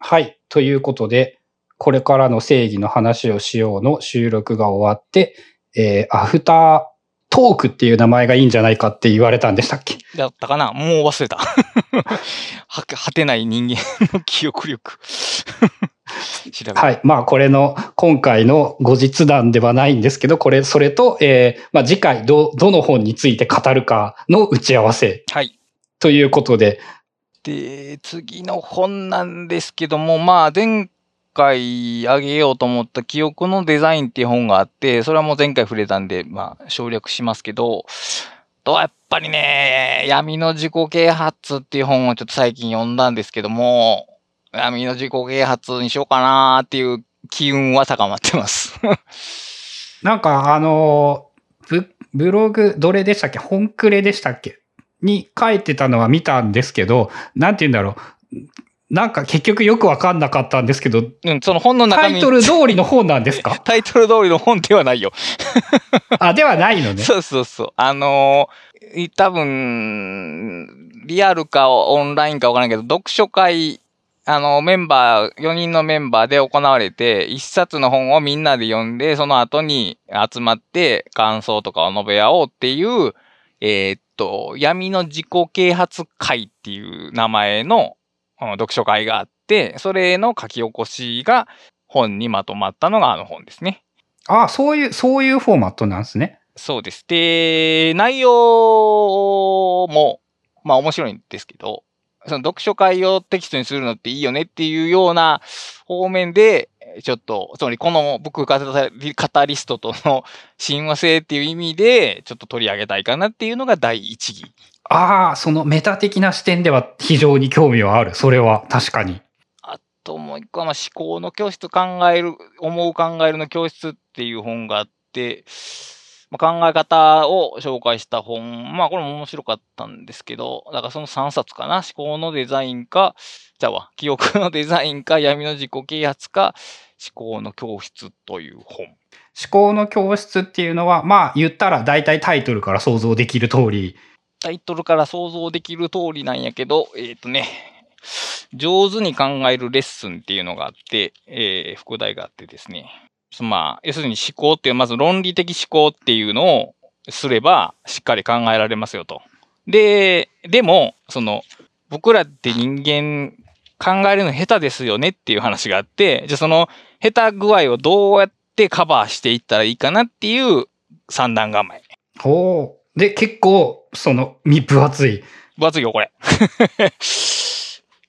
はい。ということで、これからの正義の話をしようの収録が終わって、えー、アフタートークっていう名前がいいんじゃないかって言われたんでしたっけ？だったかな？もう忘れた。は、果てない人間の記憶 力。はい。まあ、これの、今回の後日談ではないんですけど、これ、それと、えー、まあ、次回、ど、どの本について語るかの打ち合わせはい。ということで、で、次の本なんですけども、まあ、前回あげようと思った記憶のデザインっていう本があって、それはもう前回触れたんで、まあ、省略しますけど、とはやっぱりね、闇の自己啓発っていう本をちょっと最近読んだんですけども、闇の自己啓発にしようかなーっていう機運は高まってます。なんか、あのブ、ブログ、どれでしたっけ？本クレでしたっけ？に書いてたのは見たんですけど、なんて言うんだろう。なんか結局よくわかんなかったんですけど、うん、その本の中身タイトル通りの本なんですか？タイトル通りの本ではないよ。あ、ではないのね。そうそうそう。あのーい多分、リアルかオンラインかわからんけど、読書会、あの、メンバー、4人のメンバーで行われて、一冊の本をみんなで読んで、その後に集まって感想とかを述べ合おうっていう、えーっと、闇の自己啓発会っていう名前のうん読書会があって、それの書き起こしが本にまとまったのがあの本ですね。あ、そういう、そういうフォーマットなんですね。そうです。で、内容も、まあ面白いんですけど、その読書会をテキストにするのっていいよねっていうような方面で、ちょっと、つまりこの僕カタリカタリストとの親和性っていう意味で、ちょっと取り上げたいかなっていうのが第一義。ああ、そのメタ的な視点では非常に興味はある。それは確かに。あともう一個は、まあ、思考の教室考える、思う考えるの教室っていう本があって、まあ、考え方を紹介した本。まあこれも面白かったんですけど、だからその3冊かな。思考のデザインか、じゃあわ、記憶のデザインか、闇の自己啓発か、思考の教室という本。思考の教室っていうのは、まあ言ったら大体タイトルから想像できる通り、タイトルから想像できる通りなんやけど、えっ、とね、上手に考えるレッスンっていうのがあって、えー副題があってですね。まあ、要するに思考っていう、まず論理的思考っていうのをすれば、しっかり考えられますよと。で、でも、その、僕らって人間考えるの下手ですよねっていう話があって、じゃあその下手具合をどうやってカバーしていったらいいかなっていう三段構え。おーで、結構、その、み分厚い。分厚いよ、これ。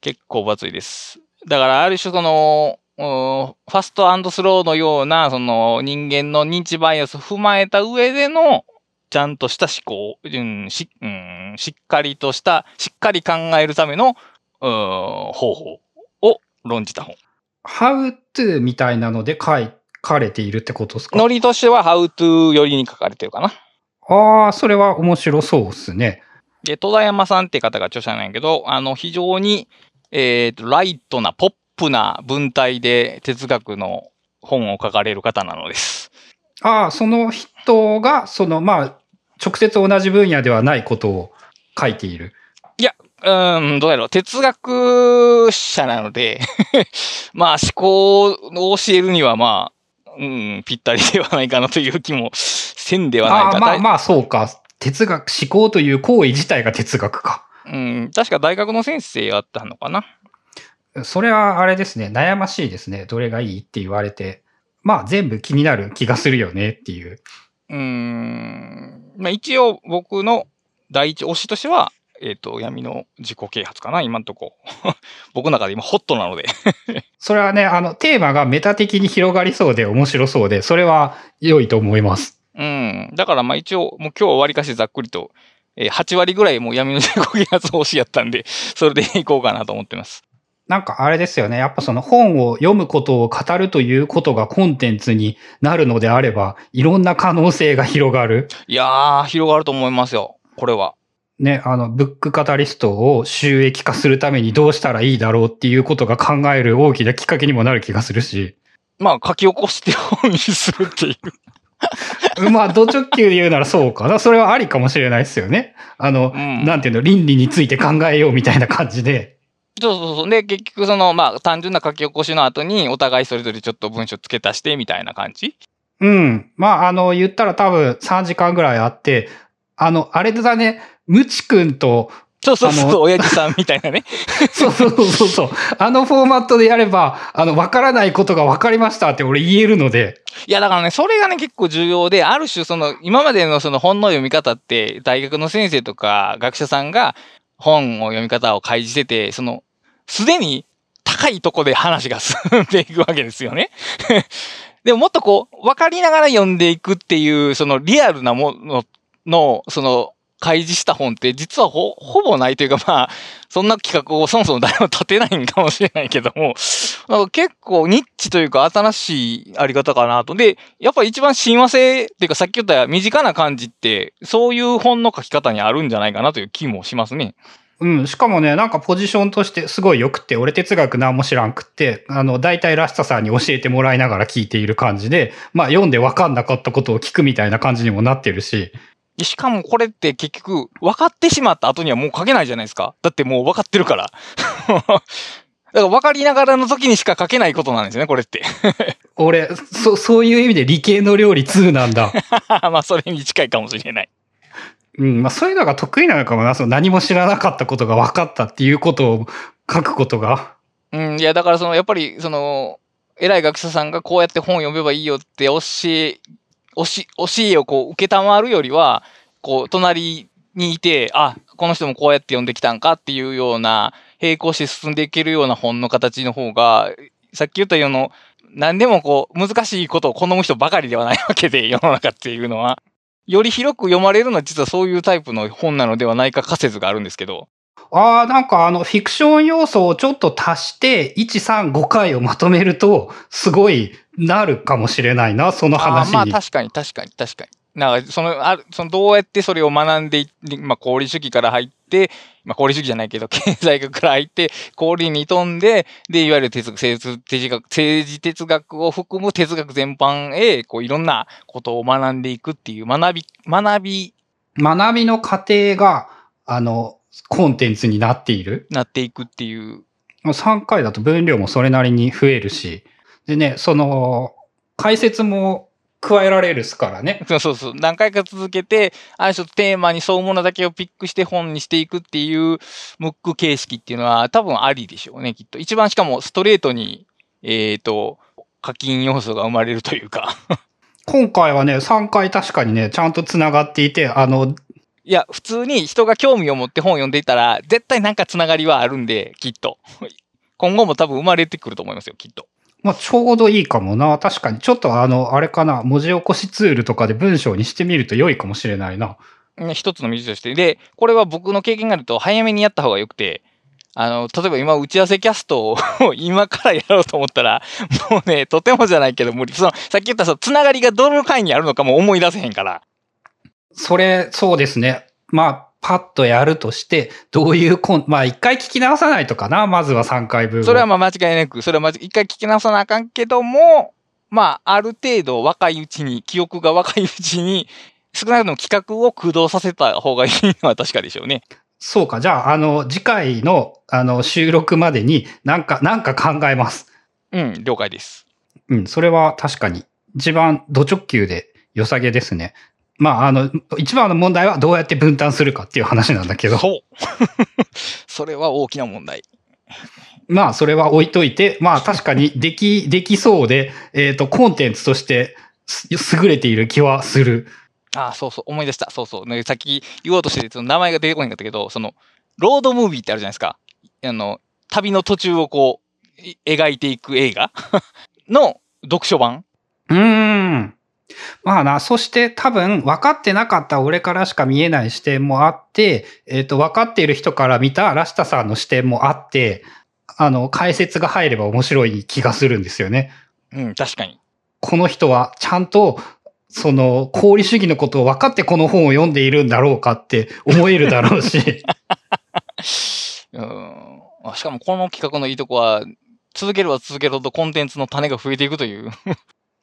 結構分厚いです。だから、ある種その、うんファストスローのような、その人間の認知バイアスを踏まえた上での、ちゃんとした思考、うんしうん、しっかりとした、しっかり考えるための、うん方法を論じた本。how to みたいなので書かれているってことですか？ノリとしては How to 寄りに書かれてるかな。ああ、それは面白そうですね。で、戸田山さんって方が著者なんやけど、あの、非常に、えっ、と、ライトな、ポップな文体で哲学の本を書かれる方なのです。ああ、その人が、その、まあ、直接同じ分野ではないことを書いている。うーん、どうやろう。哲学者なので、まあ思考を教えるにはまあ、うん、ぴったりではないかなという気もせんではないかまああ、まあ、そうか。哲学、思考という行為自体が哲学か。うん、確か大学の先生やったのかな。それはあれですね。悩ましいですね。どれがいいって言われて。まあ、全部気になる気がするよねっていう。うーん、まあ一応僕の第一推しとしては、えっ、と、闇の自己啓発かな、今んとこ。僕の中で今ホットなので。それはね、あの、テーマがメタ的に広がりそうで面白そうで、それは良いと思います。うん。だからまあ一応、もう今日は割かしざっくりと、えー8割ぐらいもう闇の自己啓発推しやったんで、それでいこうかなと思ってます。なんかあれですよね。やっぱその本を読むことを語るということがコンテンツになるのであれば、いろんな可能性が広がる。いやー、広がると思いますよ。これは。ね、あの、ブックカタリストを収益化するためにどうしたらいいだろうっていうことが考える大きなきっかけにもなる気がするし。まあ書き起こして本にするっていう。まあ、ド直球で言うならそうかな。それはありかもしれないですよね。あの、うんなんていうの、倫理について考えようみたいな感じで。そうそうそう。で、結局その、まあ、単純な書き起こしの後に、お互いそれぞれちょっと文章付け足してみたいな感じ？うん。まあ、あの、言ったら多分3時間ぐらいあって、あの、あれだね、ムチ君と、あそうそうそう、の親父さんみたいなね。そうそうそうそう、あのフォーマットでやれば、あの、わからないことがわかりましたって俺言えるので、いや、だからね、それがね、結構重要で、ある種、その、今までのその本の読み方って、大学の先生とか学者さんが本を読み方を開示してて、その、すでに高いとこで話が進んでいくわけですよね。でももっとこう、分かりながら読んでいくっていう、そのリアルなものの、その、開示した本って実はほ、ぼないというか、まあ、そんな企画をそもそも誰も立てないんかもしれないけども、なんか結構ニッチというか新しいあり方かなと。で、やっぱり一番親和性っていうかさっき言った身近な感じって、そういう本の書き方にあるんじゃないかなという気もしますね。うん、しかもね、なんかポジションとしてすごい良くて、俺哲学何も知らんくって、あの、大体ラスタさんに教えてもらいながら聞いている感じで、まあ読んで分かんなかったことを聞くみたいな感じにもなってるし、しかもこれって結局分かってしまった後にはもう書けないじゃないですか。だってもう分かってるから。だから分かりながらの時にしか書けないことなんですよね、これって。俺、そ、そういう意味で理系の料理2なんだ。まあそれに近いかもしれない。うん、まあそういうのが得意なのかもな。その何も知らなかったことが分かったっていうことを書くことが。うん、いや、だからその、やっぱり、その、偉い学者さんがこうやって本読めばいいよって教え、教し教えをこう受けたまるよりは、こう、隣にいて、あ、この人もこうやって読んできたんかっていうような、並行して進んでいけるような本の形の方が、さっき言ったような、何でもこう、難しいことを好む人ばかりではないわけで、世の中っていうのは。より広く読まれるのは実はそういうタイプの本なのではないか仮説があるんですけど。ああ、なんかあの、フィクション要素をちょっと足して、1、3、5回をまとめると、すごいなるかもしれないな、その話に。あーまあ確かに確かに確かに。なんかそのあるそのどうやってそれを学んでいって、まあ、功利主義から入って、まあ、功利主義じゃないけど 経済学から入って功利に飛んででいわゆる哲学政治哲学政治哲学を含む哲学全般へこういろんなことを学んでいくっていう学び学び学びの過程が、あの、コンテンツになっている。なっていくっていう。3回だと分量もそれなりに増えるし。でね、その、解説も加えられるっすからね。そうそうそう。何回か続けて、ある種テーマに沿うものだけをピックして本にしていくっていうムック形式っていうのは多分ありでしょうね、きっと。一番しかもストレートに、えっ、と、課金要素が生まれるというか。今回はね、3回確かにね、ちゃんと繋がっていて、あの、いや、普通に人が興味を持って本を読んでいたら、絶対なんかつながりはあるんで、きっと。今後も多分生まれてくると思いますよ、きっと。まあ、ちょうどいいかもな。確かに。ちょっとあの、あれかな、文字起こしツールとかで文章にしてみると良いかもしれないな。ね一つの道として。で、これは僕の経験があると早めにやった方がよくて、あの、例えば今打ち合わせキャストを 今からやろうと思ったら、もうね、とてもじゃないけど無理。その、さっき言ったそのつながりがどの回にあるのかも思い出せへんから。それ、そうですね。まあ、パッとやるとして、どういうコン、まあ、一回聞き直さないとかな。まずは3回分を。それはまあ間違いなく、それはまず一回聞き直さなあかんけども、まあ、ある程度若いうちに、記憶が若いうちに、少なくとも企画を駆動させた方がいいのは 確かでしょうね。そうか。じゃあ、あの、次回の、あの、収録までに、なんか、なんか考えます。うん、了解です。うん、それは確かに、一番、ド直球で良さげですね。まあ、あの、一番の問題はどうやって分担するかっていう話なんだけど。そう。それは大きな問題。まあ、それは置いといて、まあ、確かにでき、できそうで、えっ、と、コンテンツとしてす優れている気はする。ああ、そうそう、思い出した。そうそう。ね、さっき言おうとして、その名前が出てこないんだったけど、その、ロードムービーってあるじゃないですか。あの、旅の途中をこう、い描いていく映画？の読書版？うーん。まあな、そして多分分かってなかった俺からしか見えない視点もあって、えっ、と、分かっている人から見たラシタさんの視点もあって、あの、解説が入れば面白い気がするんですよね。うん、確かに。この人はちゃんと、その、功利主義のことを分かってこの本を読んでいるんだろうかって思えるだろうし。うん。あしかもこの企画のいいとこは、続ければ続けるほどコンテンツの種が増えていくという。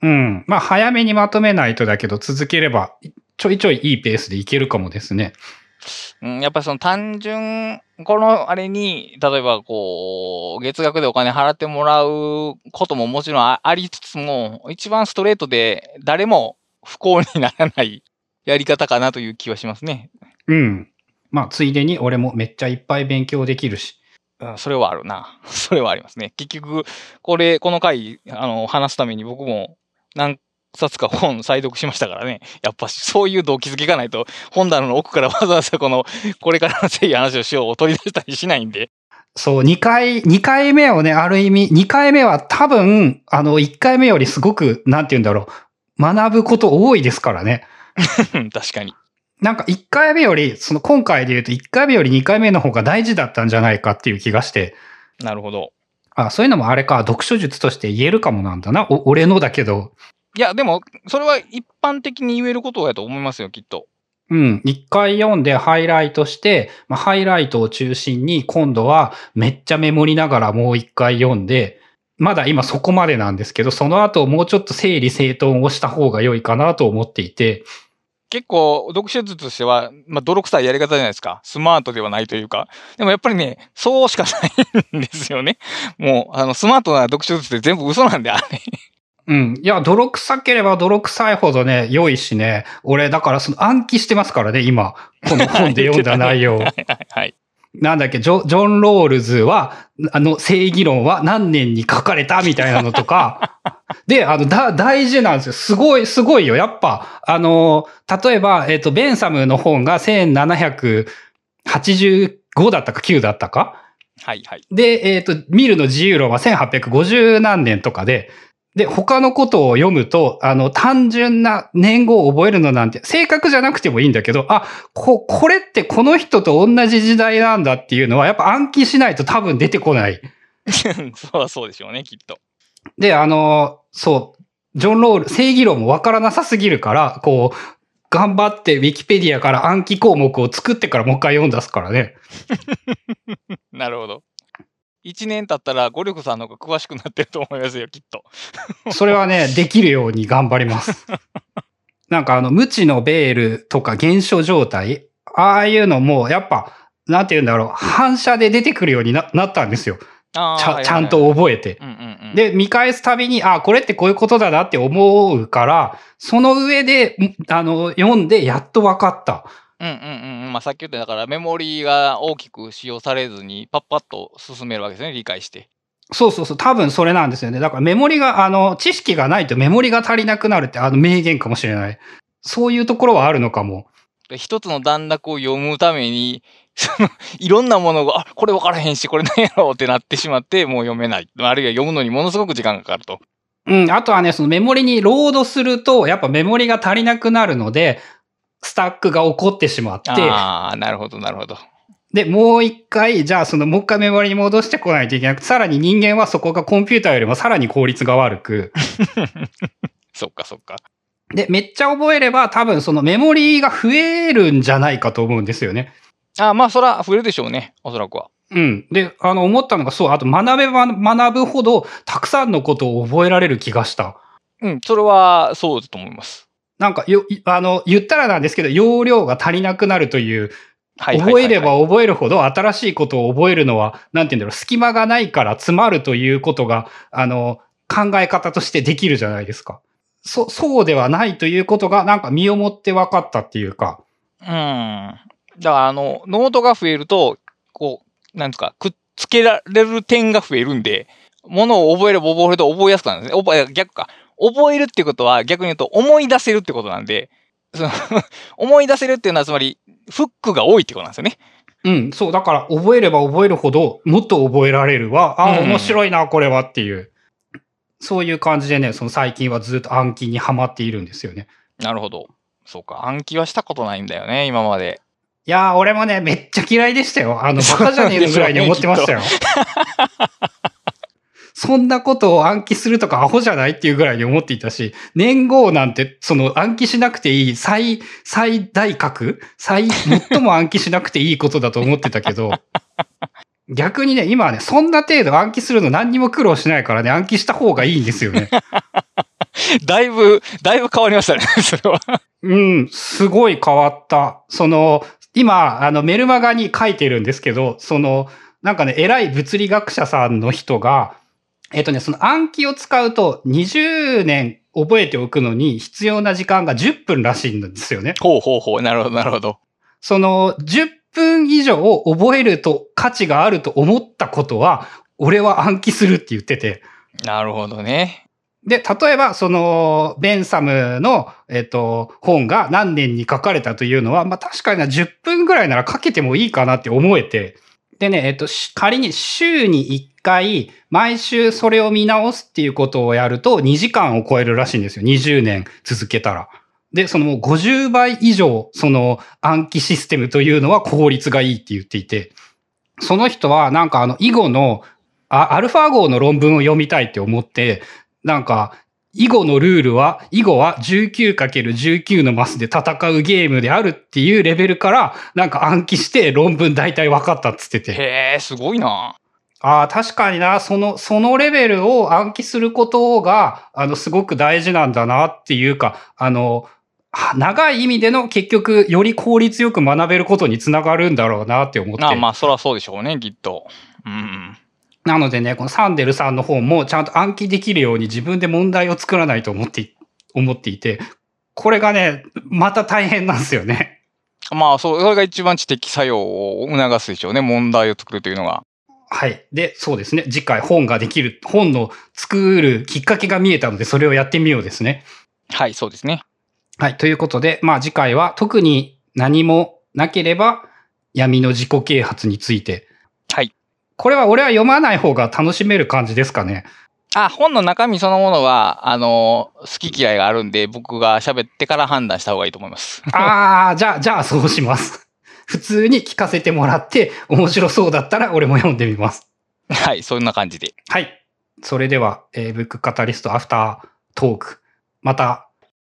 うん。まあ、早めにまとめないとだけど、続ければ、ちょいちょいいいペースでいけるかもですね。うん、やっぱりその単純、このあれに、例えばこう、月額でお金払ってもらうことももちろんあありつつも、一番ストレートで誰も不幸にならない やり方かなという気はしますね。うん。まあ、ついでに俺もめっちゃいっぱい勉強できるし。うんそれはあるな。それはありますね。結局、これ、この回、あの、話すために僕も何冊か本再読しましたからね。やっぱしそういう動機づけがないと、本棚の奥からわざわざこの、これからのせい話をしようを取り出したりしないんで。そう、2回、二回目をね、ある意味、2回目は多分、あの、1回目よりすごく、なんて言うんだろう、学ぶこと多いですからね。確かに。なんか1回目より、その今回で言うと1回目より2回目の方が大事だったんじゃないかっていう気がして、なるほど。あ、そういうのもあれか、読書術として言えるかもなんだな。お俺のだけど、いや、でも、それは一般的に言えることやと思いますよ、きっと。うん。一回読んでハイライトして、まあ、ハイライトを中心に今度はめっちゃメモりながらもう一回読んで、まだ今そこまでなんですけど、その後もうちょっと整理整頓をした方が良いかなと思っていて、結構、読書術としては、まあ、泥臭いやり方じゃないですか。スマートではないというか。でもやっぱりね、そうしかないんですよね。もう、あの、スマートな読書術って全部嘘なんで、あれ。うん。いや、泥臭ければ泥臭いほどね、良いしね。俺、だからその暗記してますからね、今。この本で読んだ内容。はいはいはい。なんだっけ、ジョジョン・ロールズは、あの、正義論は何年に書かれたみたいなのとか。で、あの、だ、大事なんですよ。すごい、すごいよ。やっぱ、あの、例えば、えっ、と、ベンサムの本が1785だったか9だったかはいはい。で、えっ、と、ミルの自由論は1850何年とかで、で、他のことを読むと、あの、単純な年号を覚えるのなんて、正確じゃなくてもいいんだけど、あ、こ、これってこの人と同じ時代なんだっていうのは、やっぱ暗記しないと多分出てこない。そうはそうでしょうね、きっと。で、あの、そう、ジョン・ロール、正義論もわからなさすぎるから、こう、頑張ってウィキペディアから暗記項目を作ってからもう一回読んだすからね。なるほど。一年経ったら、ゴリョクさんの方が詳しくなってると思いますよ、きっと。それはね、できるように頑張ります。なんかあの、無知のベールとか現象状態、ああいうのも、やっぱ、なんて言うんだろう、反射で出てくるようにななったんですよ。ちゃちゃんと覚えて。で、見返すたびに、あ、これってこういうことだなって思うから、その上で、んあの、読んでやっと分かった。うんうんうんうん。まあ、さっき言った、だからメモリーが大きく使用されずに、パッパッと進めるわけですね、理解して。そうそうそう、多分それなんですよね。だからメモリが、あの、知識がないとメモリが足りなくなるって、あの、名言かもしれない。そういうところはあるのかも。で一つの段落を読むために、その、いろんなものが、あ、これ分からへんし、これ何やろうってなってしまって、もう読めない。あるいは読むのにものすごく時間がかかると。うん、あとはね、そのメモリにロードすると、やっぱメモリが足りなくなるので、スタックが起こってしまって、ああ、なるほど、なるほど。で、もう一回、じゃあそのもう一回メモリに戻してこないといけなくて、さらに人間はそこがコンピューターよりもさらに効率が悪く、そっかそっか。で、めっちゃ覚えれば多分そのメモリが増えるんじゃないかと思うんですよね。ああ、まあ、そら増えるでしょうね、おそらくは。うん。で、あの、思ったのがそう、あと学べば学ぶほど、たくさんのことを覚えられる気がした。うん、それはそうだと思います。なんか、よ、いあの、言ったらなんですけど、容量が足りなくなるという、覚えれば覚えるほど新しいことを覚えるのは、なんて言うんだろう、隙間がないから詰まるということが、あの、考え方としてできるじゃないですか。そ、そうではないということが、なんか身をもって分かったっていうか。うん。だから、あの、ノートが増えると、こう、なんですか、くっつけられる点が増えるんで、ものを覚えれば覚えるほど覚えやすくなるんですね。覚え、逆か。覚えるってことは逆に言うと思い出せるってことなんで、その 思い出せるっていうのはつまり、フックが多いってことなんですよね。うん、そう、だから覚えれば覚えるほど、もっと覚えられるわ。あ、うん面白いな、これはっていう。そういう感じでね、その最近はずっと暗記にはまっているんですよね。なるほど。そうか。暗記はしたことないんだよね、今まで。いやー、俺もね、めっちゃ嫌いでしたよ。あの、バカじゃねえのぐらいに思ってましたよ。そんなことを暗記するとかアホじゃないっていうぐらいに思っていたし、年号なんて、その暗記しなくていい最、最大格最、最も暗記しなくていいことだと思ってたけど、逆にね、今はね、そんな程度暗記するの何にも苦労しないからね、暗記した方がいいんですよね。だいぶ、だいぶ変わりましたね、それは。うん、すごい変わった。その、今、あの、メルマガに書いてるんですけど、その、なんかね、偉い物理学者さんの人が、えっとね、その暗記を使うと20年覚えておくのに必要な時間が10分らしいんですよね。ほうほうほう。なるほど、なるほど。その10分以上覚えると価値があると思ったことは、俺は暗記するって言ってて。なるほどね。で、例えば、その、ベンサムの、えっと、本が何年に書かれたというのは、まあ確かにな10分ぐらいなら書けてもいいかなって思えて、でね、えっと、仮に週に1回、毎週それを見直すっていうことをやると2時間を超えるらしいんですよ。20年続けたら。で、その50倍以上、その暗記システムというのは効率がいいって言っていて、その人はなんかあの、囲碁の、アルファ号の論文を読みたいって思って、なんか、囲碁のルールは、囲碁は 19×19 のマスで戦うゲームであるっていうレベルから、なんか暗記して論文大体分かったっつってて。へえ、すごいな。ああ、確かにな、その、そのレベルを暗記することが、あの、すごく大事なんだなっていうか、あの、長い意味での結局、より効率よく学べることにつながるんだろうなって思って。あまあ、そらそうでしょうね、きっと。うん。なのでね、このサンデルさんの方もちゃんと暗記できるように自分で問題を作らないと思って、思っていて、これがね、また大変なんですよね。まあ、そう、それが一番知的作用を促すでしょうね。問題を作るというのが。はい。で、そうですね。次回本ができる、本の作るきっかけが見えたので、それをやってみようですね。はい、そうですね。はい。ということで、まあ次回は特に何もなければ闇の自己啓発について。はい。これは俺は読まない方が楽しめる感じですかね。あ、本の中身そのものは、あの、好き嫌いがあるんで、僕が喋ってから判断した方がいいと思います。ああ、じゃあ、じゃあそうします。普通に聞かせてもらって、面白そうだったら俺も読んでみます。はい、そんな感じで。はい。それでは、えー、ブックカタリストアフタートーク。また